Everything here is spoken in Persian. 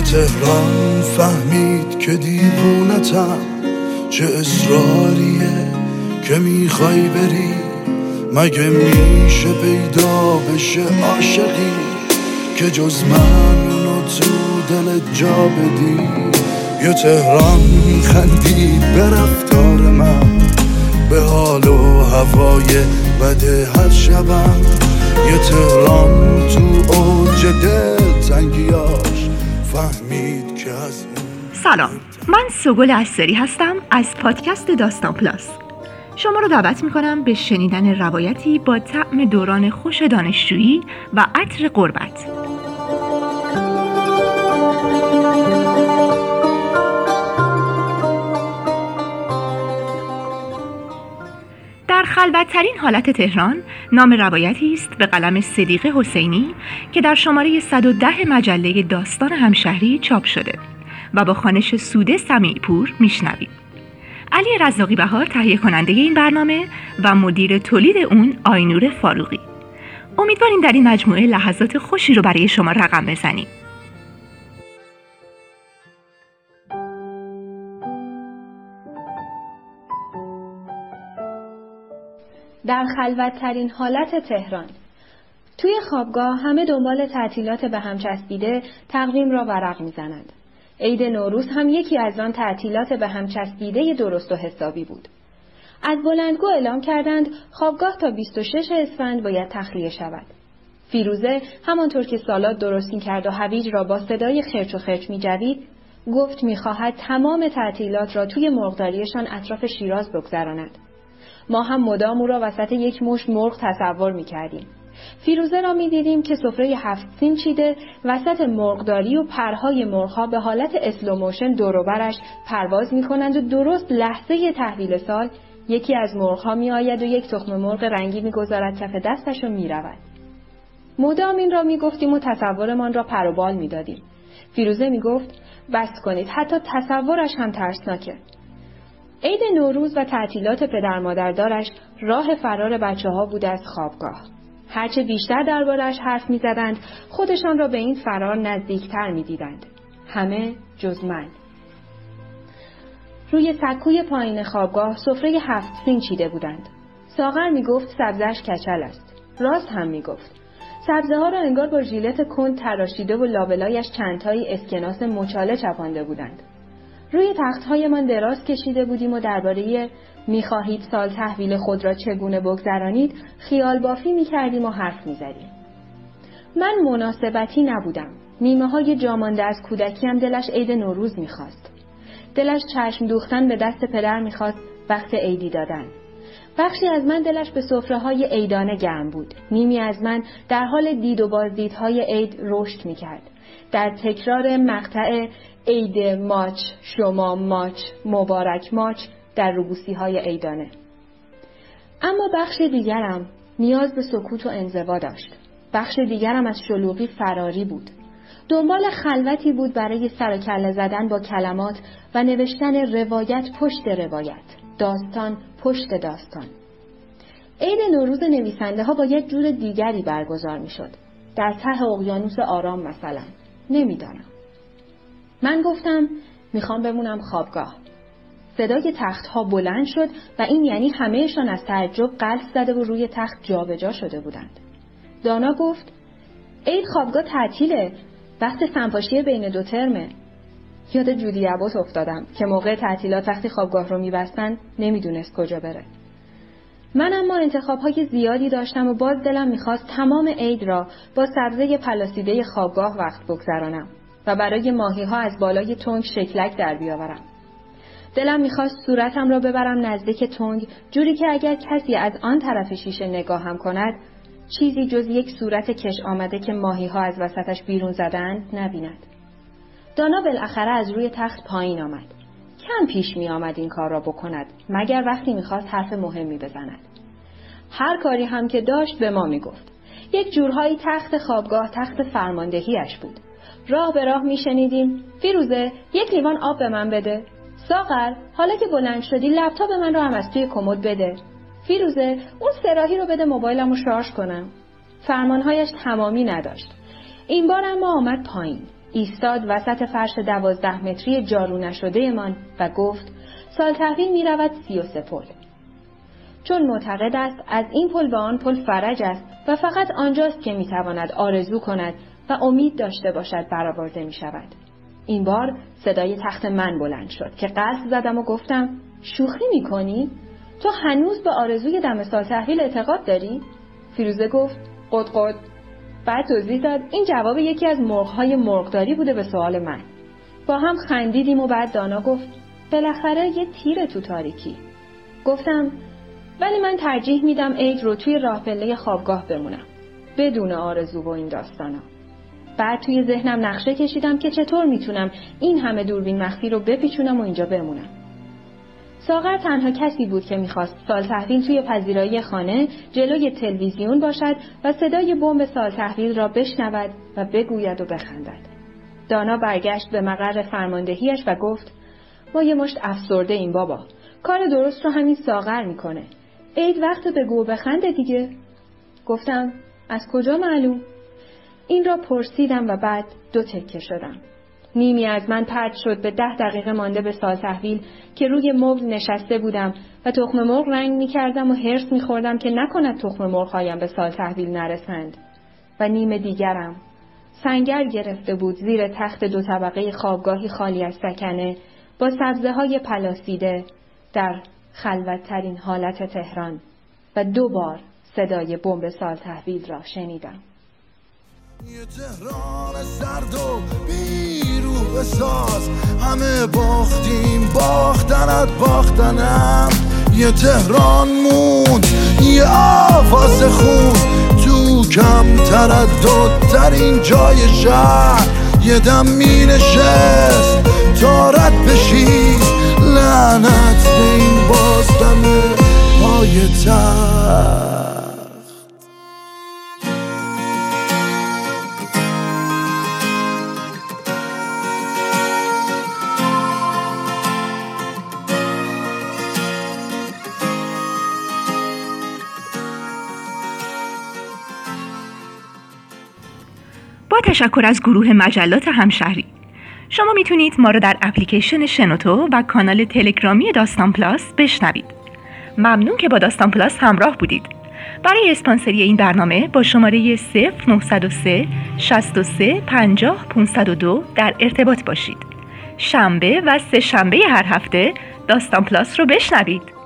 تهران فهمید که دیوونتم. چه اصراریه که می‌خوای بری؟ مگه میشه پیدا بشه عاشقی که جز من اونو تو دل جا بدی؟ یه تهران خندید به رفتار من به حال و هوای بد هر شبم. یه تهران سلام. من سوگل استری هستم از پادکست داستان پلاس. شما رو دعوت می‌کنم به شنیدن روایتی با طعم دوران خوش دانشجویی و عطر قربت. در خلوتترین حالت تهران نام روایتی است به قلم صدیق حسینی که در شماره 110 مجله داستان همشهری چاپ شده. و با خانش سوده سمیعپور میشنویم علی رزاقی بهار تهیه کننده این برنامه و مدیر تولید اون آینور فاروقی. امیدواریم در این مجموعه لحظات خوشی رو برای شما رقم بزنیم. در خلوتترین حالت تهران توی خوابگاه همه دنبال تعطیلات به هم چسبیده تقویم را ورق می‌زنند. عید نوروز هم یکی از آن تعطیلات به هم چسبیده درست و حسابی بود. از بلندگو اعلام کردند خوابگاه تا 26 اسفند باید تخلیه شود. فیروزه همانطور که سالاد درست کرد و هویج را با صدای خرچ و خرچ می جوید، گفت می‌خواهد تمام تعطیلات را توی مرغداریشان اطراف شیراز بگذراند. ما هم مدام او را وسط یک مشت مرغ تصور می کردیم. فیروزه را می دیدیم که سفره هفت سین چیده وسط مرغداری و پرهای مرغها به حالت slow motion دوروبرش پرواز می کنند و درست لحظه تحویل سال یکی از مرغها می آید و یک تخم مرغ رنگی می گذارد کف دستش و می رود. مدام این را می گفتیم و تصورمان را پر و بال می دادیم. فیروزه می گفت بس کنید حتی تصورش هم ترسناکه. عید نوروز و تعطیلات پدر مادردارش راه فرار بچه ها بود از خوابگاه. هرچه بیشتر دربارش حرف می زدند خودشان را به این فرار نزدیکتر می دیدند. همه جز من. روی سکوی پایین خوابگاه سفره هفت سین چیده بودند. ساغر می گفت سبزش کچل است. راست هم می گفت. سبزه ها را انگار با ژیلت کند تراشیده و لابلایش چندتایی اسکناس مچاله چپانده بودند. روی تختهایمان دراز کشیده بودیم و درباره می‌خواهید سال تحویل خود را چگونه بگذرانید خیال بافی می‌کردیم و حرف می‌زدیم. من مناسبتی نبودم. نیمه های جامانده از کودکیم دلش عید نوروز می‌خواست. دلش چشم دوختن به دست پدر می‌خواست وقت عیدی دادن. بخشی از من دلش به سفره های عیدانه گرم بود. نیمی از من در حال دید و بازدیدهای عید رشد می‌کرد. در تکرار مقطع عید ماچ شما ماچ مبارک ماچ در روبوسی های عیدانه. اما بخش دیگرم نیاز به سکوت و انزوا داشت. بخش دیگرم از شلوغی فراری بود. دنبال خلوتی بود برای سر و زدن با کلمات و نوشتن روایت پشت روایت. داستان پشت داستان عید نوروز نویسنده ها با یک جور دیگری برگزار می شد. در ته اقیانوس آرام مثلا نمی‌دانم من گفتم می‌خوام بمونم خوابگاه. صدای تختها بلند شد و این یعنی همهشان از تعجب قلب زده و روی تخت جابجا جا شده بودند. دانا گفت عید خوابگاه تعطیله وقت سنپاشی بین دو ترمه. یاد جودی عباس افتادم که موقع تعطیلات وقتی خوابگاه رو میبستن نمی‌دونست کجا بره. من اما انتخاب های زیادی داشتم و باز دلم می‌خواست تمام عید را با سبزه پلاسیده خوابگاه وقت بگذرانم. و برای ماهی ها از بالای تنگ شکلک در بیاورم. دلم می‌خواست صورتم را ببرم نزدیک تنگ جوری که اگر کسی از آن طرف شیشه نگاهم کند چیزی جز یک صورت کش آمده که ماهی ها از وسطش بیرون زدند نبیند. دانا بالاخره از روی تخت پایین آمد. کم پیش می آمد این کار را بکند مگر وقتی می‌خواست حرف مهمی بزند. هر کاری هم که داشت به ما می‌گفت. یک جورهایی تخت خوابگاه تخت فرماندهیش بود. راه به راه میشنیدیم فیروزه یک لیوان آب به من بده ساغر حالا که بلند شدی لپتاپ من رو هم از توی کمد بده فیروزه اون سراحی رو بده موبایلم رو شارژ کنم فرمانهایش تمامی نداشت این بار اما آمد پایین ایستاد وسط فرش دوازده متری جارو نشده من و گفت سال تحویل می رود سی و سه پل. چون معتقد است از این پل به آن پل فرج است و فقط آنجاست که می تواند آرزو کند و امید داشته باشد برآورده می شود. این بار صدای تخت من بلند شد که قصد زدم و گفتم شوخی می کنی؟ تو هنوز به آرزوی دم سال تحویل اعتقاد داری؟ فیروزه گفت قد قد بعد توضیح داد این جواب یکی از مرغهای مرغداری بوده به سوال من. با هم خندیدیم و بعد دانا گفت بالاخره یه تیر تو تاریکی. گفتم ولی من ترجیح میدم عید رو توی راه پله خوابگاه بمونم. بدون آرزو و این داستانا. بعد توی ذهنم نقشه کشیدم که چطور می‌تونم این همه دوربین مخفی رو بپیچونم و اینجا بمونم. ساغر تنها کسی بود که می‌خواست سال تحویل توی پذیرایی خانه جلوی تلویزیون باشد و صدای بمب سال تحویل را بشنود و بگوید و بخندد. دانا برگشت به مقر فرماندهیش و گفت ما یه مشت افسرده این بابا. کار درست رو همین ساغر می‌کنه. عید وقت به گو بخنده دیگه. گفتم از کجا معلوم؟ این را پرسیدم و بعد دو تکه شدم. نیمی از من پرد شد به ده دقیقه مانده به سال تحویل که روی مبل نشسته بودم و تخم مرغ رنگ می کردم و هرس می خوردم که نکند تخم مرغ هایم به سال تحویل نرسند. و نیم دیگرم سنگر گرفته بود زیر تخت دو طبقه خوابگاهی خالی از سکنه با سبزه های پلاسیده در خلوتترین حالت تهران و دو بار صدای بمب سال تحویل را شنیدم. تهران سرد و بیروح بساز همه باختیم باختنت باختنم. یه تهران موند یه آواز خون. تو کم تردد ترین جای شهر. یه دم می نشست تا رد بشی. لعنت به این بازدم پای تر. تشکر از گروه مجلات همشهری. شما می‌تونید ما رو در اپلیکیشن شنوتو و کانال تلگرامی داستان پلاس بشنوید. ممنون که با داستان پلاس همراه بودید. برای اسپانسری این برنامه با شماره 0903 63 50 502 در ارتباط باشید. شنبه و سه شنبه هر هفته داستان پلاس رو بشنوید.